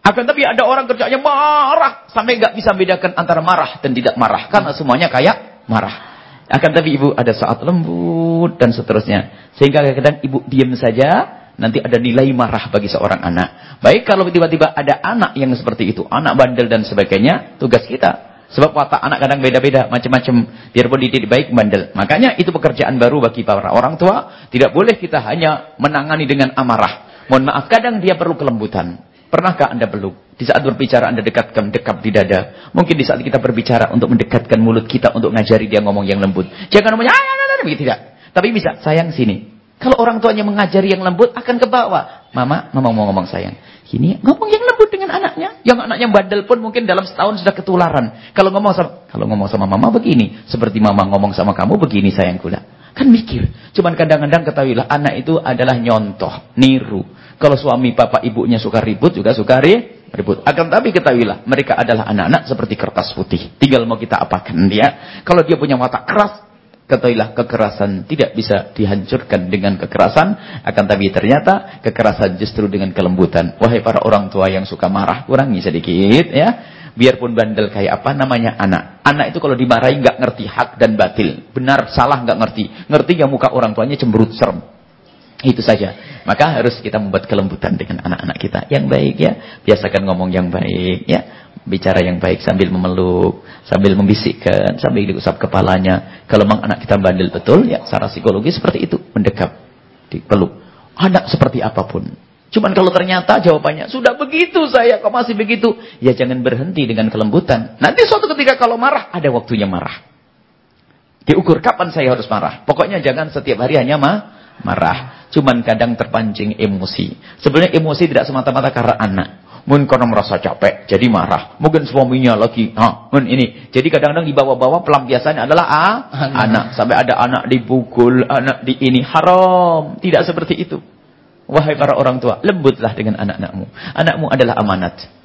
Akan tapi ada orang kerjanya marah. Sampai nggak bisa bedakan antara marah dan tidak marah. Karena semuanya kayak marah. Akan tapi ibu ada saat lembut dan seterusnya. Sehingga kadang-kadang ibu diam saja. Nanti ada nilai marah bagi seorang anak. Baik kalau tiba-tiba ada anak yang seperti itu. Anak bandel dan sebagainya. Tugas kita Sebab watak anak kadang beda-beda, macam-macam. Biarpun dididik baik, bandel. Makanya itu pekerjaan baru bagi para orang tua. Tidak boleh kita hanya menangani dengan amarah. Mohon maaf, kadang dia perlu kelembutan. Pernahkah Anda peluk? Di saat berbicara Anda dekatkan, dekap di dada. Mungkin di saat kita berbicara untuk mendekatkan mulut kita untuk ngajari dia ngomong yang lembut. Jangan ngomongnya, ah, ah, ah, begitu tidak. Tapi bisa, sayang sini. Kalau orang tuanya mengajari yang lembut, akan ke bawah. Mama, mama mau ngomong sayang. Ini ngomong yang lembut dengan anaknya. Yang anaknya bandel pun mungkin dalam setahun sudah ketularan. Kalau ngomong sama kalau ngomong sama mama begini, seperti mama ngomong sama kamu begini sayangku lah. Kan mikir. Cuman kadang-kadang ketahuilah anak itu adalah nyontoh, niru. Kalau suami bapak ibunya suka ribut juga suka ribut. Akan tapi ketahuilah mereka adalah anak-anak seperti kertas putih. Tinggal mau kita apakan dia. Kalau dia punya watak keras, Ketahuilah kekerasan tidak bisa dihancurkan dengan kekerasan. Akan tapi ternyata kekerasan justru dengan kelembutan. Wahai para orang tua yang suka marah, kurangi sedikit ya. Biarpun bandel kayak apa namanya anak. Anak itu kalau dimarahi nggak ngerti hak dan batil. Benar, salah nggak ngerti. Ngerti yang muka orang tuanya cemberut serem. Itu saja. Maka harus kita membuat kelembutan dengan anak-anak kita. Yang baik ya. Biasakan ngomong yang baik ya bicara yang baik sambil memeluk, sambil membisikkan, sambil diusap kepalanya. Kalau memang anak kita bandel betul, ya secara psikologi seperti itu, mendekap, dipeluk. Anak seperti apa pun. Cuman kalau ternyata jawabannya, sudah begitu saya, kok masih begitu? Ya jangan berhenti dengan kelembutan. Nanti suatu ketika kalau marah, ada waktunya marah. Diukur kapan saya harus marah. Pokoknya jangan setiap hari hanya ma marah. Cuman kadang terpancing emosi. Sebenarnya emosi tidak semata-mata karena anak. Mungkin karena merasa capek, jadi marah. Mungkin suaminya lagi, ha, mungkin ini. Jadi kadang-kadang di bawah-bawah pelampiasannya adalah ah, anak. anak. Sampai ada anak dipukul, anak di ini. Haram. Tidak seperti itu. Wahai para orang tua, lembutlah dengan anak-anakmu. Anakmu adalah amanat.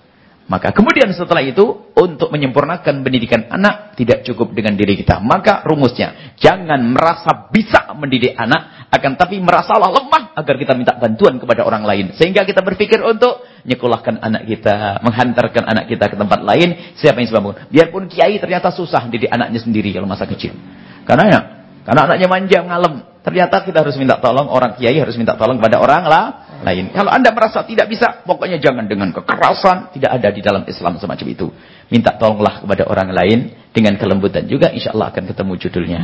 Maka kemudian setelah itu, untuk menyempurnakan pendidikan anak, tidak cukup dengan diri kita. Maka rumusnya, jangan merasa bisa mendidik anak, akan tapi merasalah lemah agar kita minta bantuan kepada orang lain. Sehingga kita berpikir untuk nyekolahkan anak kita, menghantarkan anak kita ke tempat lain, siapa yang sebab Biarpun kiai ternyata susah didik anaknya sendiri kalau masa kecil. Karena ya, karena anaknya manja, ngalem. Ternyata kita harus minta tolong, orang kiai harus minta tolong kepada orang lah lain. Kalau anda merasa tidak bisa, pokoknya jangan dengan kekerasan. Tidak ada di dalam Islam semacam itu. Minta tolonglah kepada orang lain dengan kelembutan juga, insya Allah akan ketemu judulnya.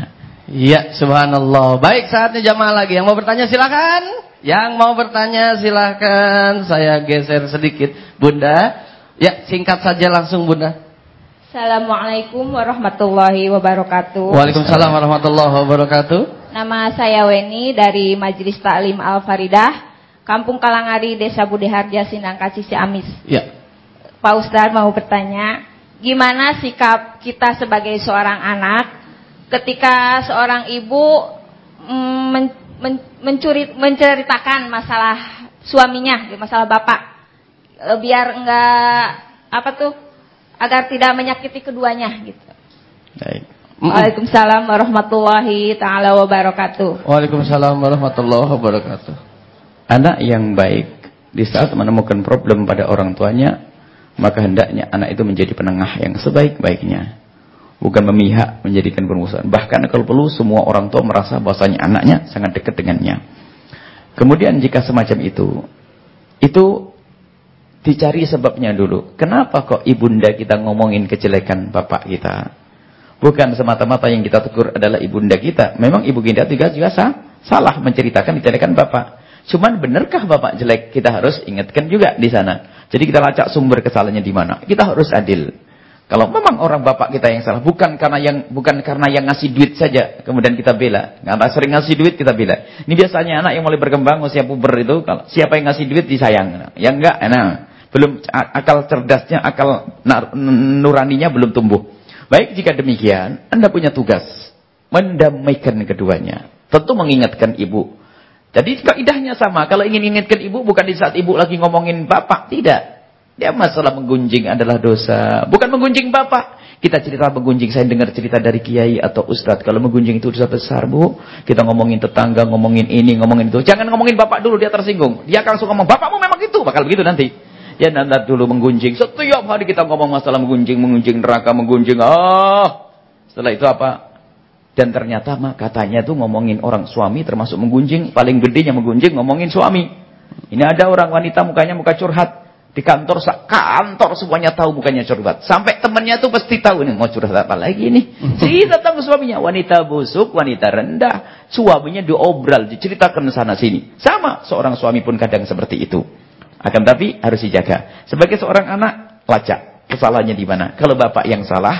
Iya, subhanallah. Baik, saatnya jamaah lagi. Yang mau bertanya silakan. Yang mau bertanya silakan. Saya geser sedikit. Bunda, ya singkat saja langsung Bunda. Assalamualaikum warahmatullahi wabarakatuh. Waalaikumsalam warahmatullahi wabarakatuh. Nama saya Weni dari Majelis Taklim Al Faridah, Kampung Kalangari, Desa Budeharja, Sindang Kaci Ciamis. Ya. Pak Ustadz mau bertanya, gimana sikap kita sebagai seorang anak ketika seorang ibu mm, men, men, mencuri, menceritakan masalah suaminya, masalah bapak, eh, biar enggak apa tuh agar tidak menyakiti keduanya gitu. Baik. Waalaikumsalam warahmatullahi taala wabarakatuh. Waalaikumsalam warahmatullahi wabarakatuh. Anak yang baik di saat menemukan problem pada orang tuanya, maka hendaknya anak itu menjadi penengah yang sebaik-baiknya. Bukan memihak menjadikan permusuhan. Bahkan kalau perlu semua orang tua merasa bahwasanya anaknya sangat dekat dengannya. Kemudian jika semacam itu, itu Dicari sebabnya dulu. Kenapa kok ibunda kita ngomongin kejelekan bapak kita? Bukan semata-mata yang kita tegur adalah ibunda kita. Memang ibu kita juga, juga sah, salah menceritakan kejelekan bapak. Cuman benarkah bapak jelek? Kita harus ingatkan juga di sana. Jadi kita lacak sumber kesalahannya di mana. Kita harus adil. Kalau memang orang bapak kita yang salah, bukan karena yang bukan karena yang ngasih duit saja, kemudian kita bela. Karena sering ngasih duit kita bela. Ini biasanya anak yang mulai berkembang usia puber itu, kalau siapa yang ngasih duit disayang. Yang enggak, enak belum akal cerdasnya, akal nuraninya belum tumbuh. Baik jika demikian, Anda punya tugas mendamaikan keduanya. Tentu mengingatkan ibu. Jadi kaidahnya sama. Kalau ingin ingatkan ibu bukan di saat ibu lagi ngomongin bapak, tidak. Dia masalah menggunjing adalah dosa. Bukan menggunjing bapak. Kita cerita menggunjing, saya dengar cerita dari kiai atau ustadz. Kalau menggunjing itu dosa besar, Bu. Kita ngomongin tetangga, ngomongin ini, ngomongin itu. Jangan ngomongin bapak dulu, dia tersinggung. Dia akan langsung ngomong, bapakmu memang itu. Bakal begitu nanti. Ya nanti dulu menggunjing. Setiap hari kita ngomong masalah menggunjing, menggunjing neraka, menggunjing. Ah, setelah itu apa? Dan ternyata mah katanya tuh ngomongin orang suami termasuk menggunjing. Paling gedenya menggunjing ngomongin suami. Ini ada orang wanita mukanya muka curhat. Di kantor, kantor semuanya tahu bukannya curhat. Sampai temannya tuh pasti tahu nih mau curhat apa lagi nih. Si datang ke suaminya, wanita busuk, wanita rendah. Suaminya diobral, diceritakan sana sini. Sama, seorang suami pun kadang seperti itu. Akan tapi harus dijaga. Sebagai seorang anak, lacak. Kesalahannya di mana? Kalau bapak yang salah,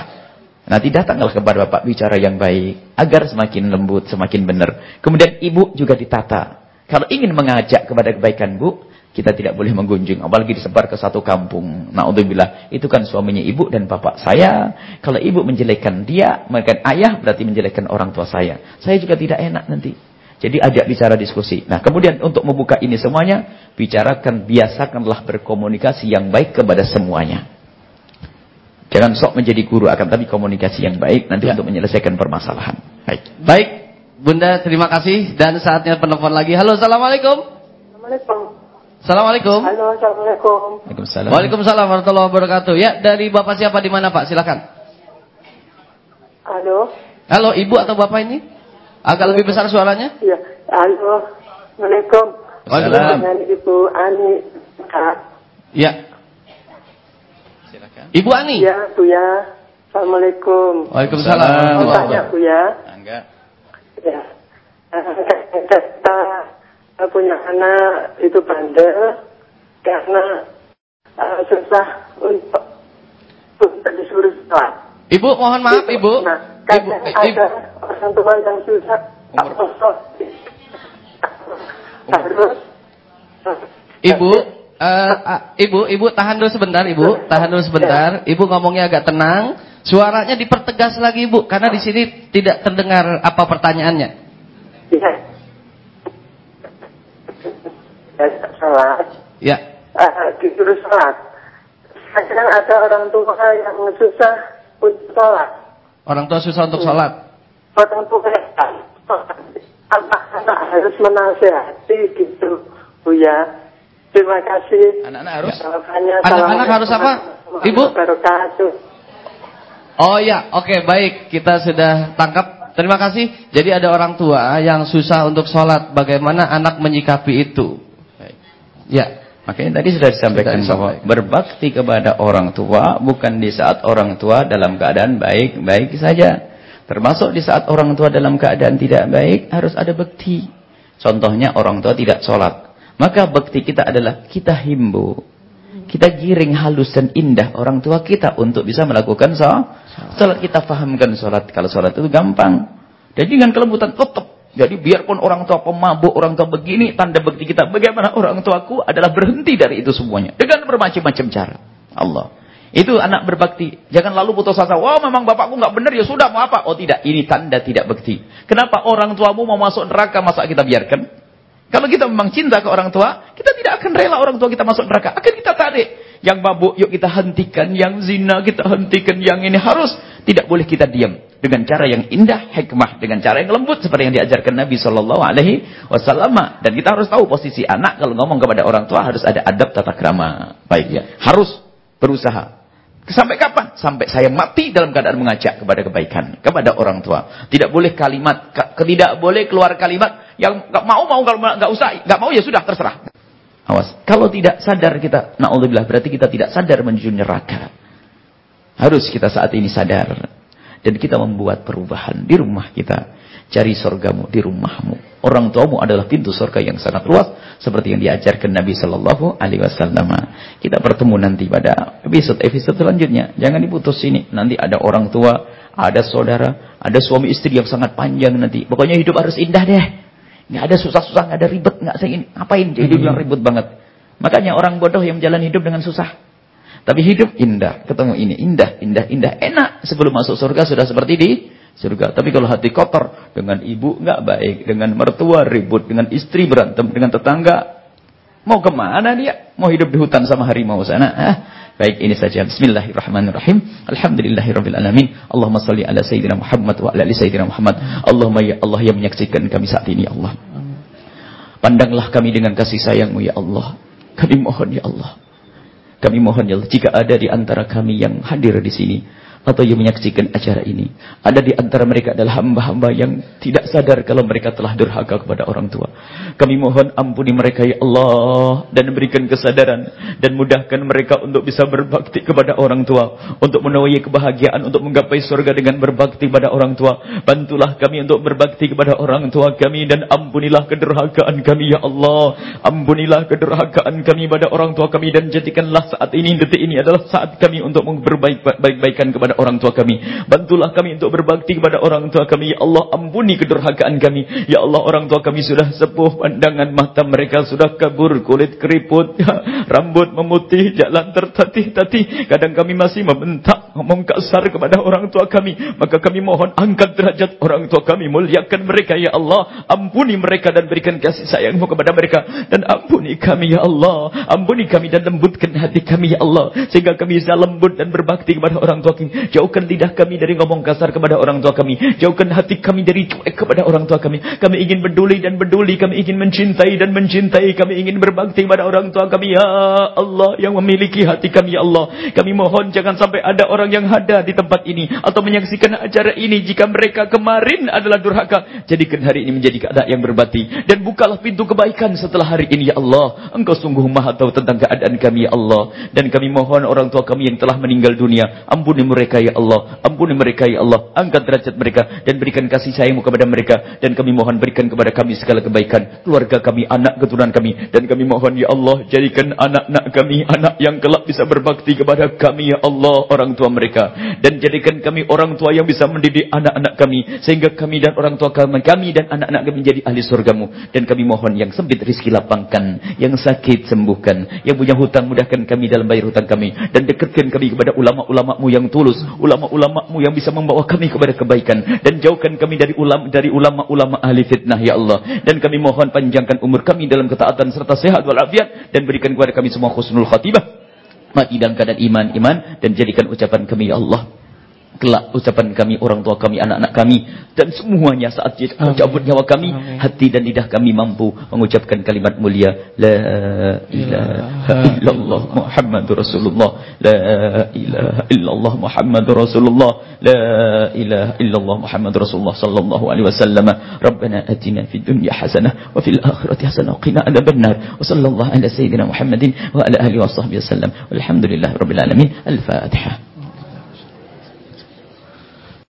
nanti datanglah kepada bapak bicara yang baik. Agar semakin lembut, semakin benar. Kemudian ibu juga ditata. Kalau ingin mengajak kepada kebaikan bu, kita tidak boleh menggunjing, apalagi disebar ke satu kampung. Naudzubillah, itu kan suaminya ibu dan bapak saya. Kalau ibu menjelekkan dia, maka ayah berarti menjelekkan orang tua saya. Saya juga tidak enak nanti. Jadi ajak bicara diskusi. Nah, kemudian untuk membuka ini semuanya, bicarakan, biasakanlah berkomunikasi yang baik kepada semuanya. Jangan sok menjadi guru akan tapi komunikasi yang baik nanti ya. untuk menyelesaikan permasalahan. Baik. Baik, Bunda, terima kasih dan saatnya penelpon lagi. Halo, Assalamualaikum. Assalamualaikum. Assalamualaikum. Halo, Assalamualaikum. Waalaikumsalam. Waalaikumsalam warahmatullahi wabarakatuh. Ya, dari Bapak siapa di mana Pak? Silakan. Halo. Halo, Ibu atau Bapak ini? Agak lebih besar suaranya? Iya. Halo. Assalamualaikum. Waalaikumsalam. Dengan Ibu Ani. Kak. Ya. Silakan. Ibu Ani. Ya, Bu ya. Assalamualaikum. Waalaikumsalam. Mau tanya Bu ya. Enggak. Ya. Kita saya punya anak itu bandel karena uh, susah untuk untuk disuruh sholat. Ibu, mohon maaf, Ibu. Nah, Ibu, eh, ada orang tua yang susah Umur- harus Ibu, ah, Ibu, Ibu tahan dulu sebentar, Ibu. Tahan dulu sebentar. Ibu ngomongnya agak tenang. Suaranya dipertegas lagi, Ibu, karena di sini tidak terdengar apa pertanyaannya. ya, ya sholat Ya. uh, disuruh sholat. Kadang ada orang tua yang susah untuk sholat. Orang tua susah untuk sholat. Orang tua anak-anak harus menasehati gitu, Bu ya. Terima kasih. Anak-anak harus Anak-anak harus apa? Ibu? Barakatuh. Oh ya, oke baik. Kita sudah tangkap. Terima kasih. Jadi ada orang tua yang susah untuk sholat. Bagaimana anak menyikapi itu? Ya. Makanya tadi sudah disampaikan Sudah bahwa disampaikan. berbakti kepada orang tua bukan di saat orang tua dalam keadaan baik-baik saja. Termasuk di saat orang tua dalam keadaan tidak baik harus ada bakti. Contohnya orang tua tidak sholat. Maka bakti kita adalah kita himbau. Kita giring halus dan indah orang tua kita untuk bisa melakukan sholat. Sholat kita fahamkan sholat. Kalau sholat itu gampang. Dan dengan kelembutan tetap. Jadi biarpun orang tua pemabuk, orang tua begini, tanda bakti kita. Bagaimana orang tuaku adalah berhenti dari itu semuanya. Dengan bermacam-macam cara. Allah. Itu anak berbakti. Jangan lalu putus asa. Wah memang bapakku nggak benar ya sudah mau apa? Oh tidak. Ini tanda tidak bakti. Kenapa orang tuamu mau masuk neraka masa kita biarkan? Kalau kita memang cinta ke orang tua, kita tidak akan rela orang tua kita masuk neraka. Akan kita tarik. Yang mabuk, yuk kita hentikan. Yang zina, kita hentikan. Yang ini harus. Tidak boleh kita diam. Dengan cara yang indah, hikmah. Dengan cara yang lembut. Seperti yang diajarkan Nabi Sallallahu Alaihi Wasallam. Dan kita harus tahu posisi anak. Kalau ngomong kepada orang tua, harus ada adab tata krama. Baik ya. Harus berusaha. Sampai kapan? Sampai saya mati dalam keadaan mengajak kepada kebaikan. Kepada orang tua. Tidak boleh kalimat. Tidak boleh keluar kalimat. Yang nggak mau, mau. Kalau nggak usah. nggak mau ya sudah, terserah. Awas. Kalau tidak sadar kita. Na'udzubillah. Berarti kita tidak sadar menuju neraka. Harus kita saat ini sadar. Dan kita membuat perubahan di rumah kita. Cari sorgamu di rumahmu. Orang tuamu adalah pintu sorga yang sangat luas. Seperti yang diajarkan Nabi Sallallahu Alaihi Wasallam. Kita bertemu nanti pada episode-episode selanjutnya. Jangan diputus ini. Nanti ada orang tua, ada saudara, ada suami istri yang sangat panjang nanti. Pokoknya hidup harus indah deh. Nggak ada susah-susah, nggak ada ribet, nggak saya ini ngapain hidup yang ribet banget. Makanya orang bodoh yang jalan hidup dengan susah. Tapi hidup indah, ketemu ini indah, indah, indah, enak. Sebelum masuk surga sudah seperti di surga. Tapi kalau hati kotor, dengan ibu nggak baik, dengan mertua ribut, dengan istri berantem, dengan tetangga, mau ke mana dia? Mau hidup di hutan sama harimau sana? Ah, Baik, ini saja. Bismillahirrahmanirrahim. Alhamdulillahirabbil. Allahumma shalli ala sayyidina Muhammad wa ala ali sayyidina Muhammad. Allahumma ya Allah yang menyaksikan kami saat ini ya Allah. Pandanglah kami dengan kasih sayangmu ya Allah. Kami mohon ya Allah. Kami mohon ya Allah jika ada di antara kami yang hadir di sini atau yang menyaksikan acara ini. Ada di antara mereka adalah hamba-hamba yang tidak sadar kalau mereka telah durhaka kepada orang tua. Kami mohon ampuni mereka ya Allah dan berikan kesadaran dan mudahkan mereka untuk bisa berbakti kepada orang tua, untuk menuai kebahagiaan, untuk menggapai surga dengan berbakti kepada orang tua. Bantulah kami untuk berbakti kepada orang tua kami dan ampunilah kedurhakaan kami ya Allah. Ampunilah kedurhakaan kami pada orang tua kami dan jadikanlah saat ini detik ini adalah saat kami untuk memperbaik-baikan kepada kepada orang tua kami. Bantulah kami untuk berbakti kepada orang tua kami. Ya Allah, ampuni kedurhakaan kami. Ya Allah, orang tua kami sudah sepuh, pandangan mata mereka sudah kabur, kulit keriput, rambut memutih, jalan tertatih-tatih. Kadang kami masih membentak, ngomong kasar kepada orang tua kami. Maka kami mohon angkat derajat orang tua kami, muliakan mereka ya Allah. Ampuni mereka dan berikan kasih sayangmu kepada mereka. Dan ampuni kami ya Allah. Ampuni kami dan lembutkan hati kami ya Allah. Sehingga kami bisa lembut dan berbakti kepada orang tua kami. Jauhkan lidah kami dari ngomong kasar kepada orang tua kami. Jauhkan hati kami dari cuek kepada orang tua kami. Kami ingin peduli dan peduli. Kami ingin mencintai dan mencintai. Kami ingin berbakti kepada orang tua kami. Ya Allah yang memiliki hati kami. Ya Allah. Kami mohon jangan sampai ada orang yang ada di tempat ini. Atau menyaksikan acara ini. Jika mereka kemarin adalah durhaka. Jadikan hari ini menjadi keadaan yang berbati. Dan bukalah pintu kebaikan setelah hari ini. Ya Allah. Engkau sungguh maha tahu tentang keadaan kami. Ya Allah. Dan kami mohon orang tua kami yang telah meninggal dunia. Ampuni mereka mereka ya Allah. Ampuni mereka ya Allah. Angkat derajat mereka dan berikan kasih sayangmu kepada mereka. Dan kami mohon berikan kepada kami segala kebaikan. Keluarga kami, anak keturunan kami. Dan kami mohon ya Allah. Jadikan anak-anak kami anak yang kelak bisa berbakti kepada kami ya Allah. Orang tua mereka. Dan jadikan kami orang tua yang bisa mendidik anak-anak kami. Sehingga kami dan orang tua kami, kami dan anak-anak kami menjadi ahli surgamu. Dan kami mohon yang sempit rizki lapangkan. Yang sakit sembuhkan. Yang punya hutang mudahkan kami dalam bayar hutang kami. Dan dekatkan kami kepada ulama-ulamamu yang tulus ulama-ulamamu yang bisa membawa kami kepada kebaikan. Dan jauhkan kami dari ulama dari ulama-ulama ahli fitnah ya Allah. Dan kami mohon panjangkan umur kami dalam ketaatan serta sehat walafiat. Dan berikan kepada kami semua khusnul khatibah mati dalam keadaan iman iman dan jadikan ucapan kami ya Allah kelak ucapan kami, orang tua kami, anak-anak kami dan semuanya saat mencabut nyawa kami, Amin. hati dan lidah kami mampu mengucapkan kalimat mulia la ilaha illallah Muhammadur Rasulullah. La ilaha illallah Muhammadur Rasulullah. La ilaha illallah Muhammadur Rasulullah sallallahu alaihi wasallam. Rabbana atina fid dunya hasanah wa fil akhirati hasanah wa qina adzabannar wa sallallahu ala sayyidina Muhammadin wa ala alihi wa sahbihi wasallam walhamdulillahi rabbil alamin. Al-fatihah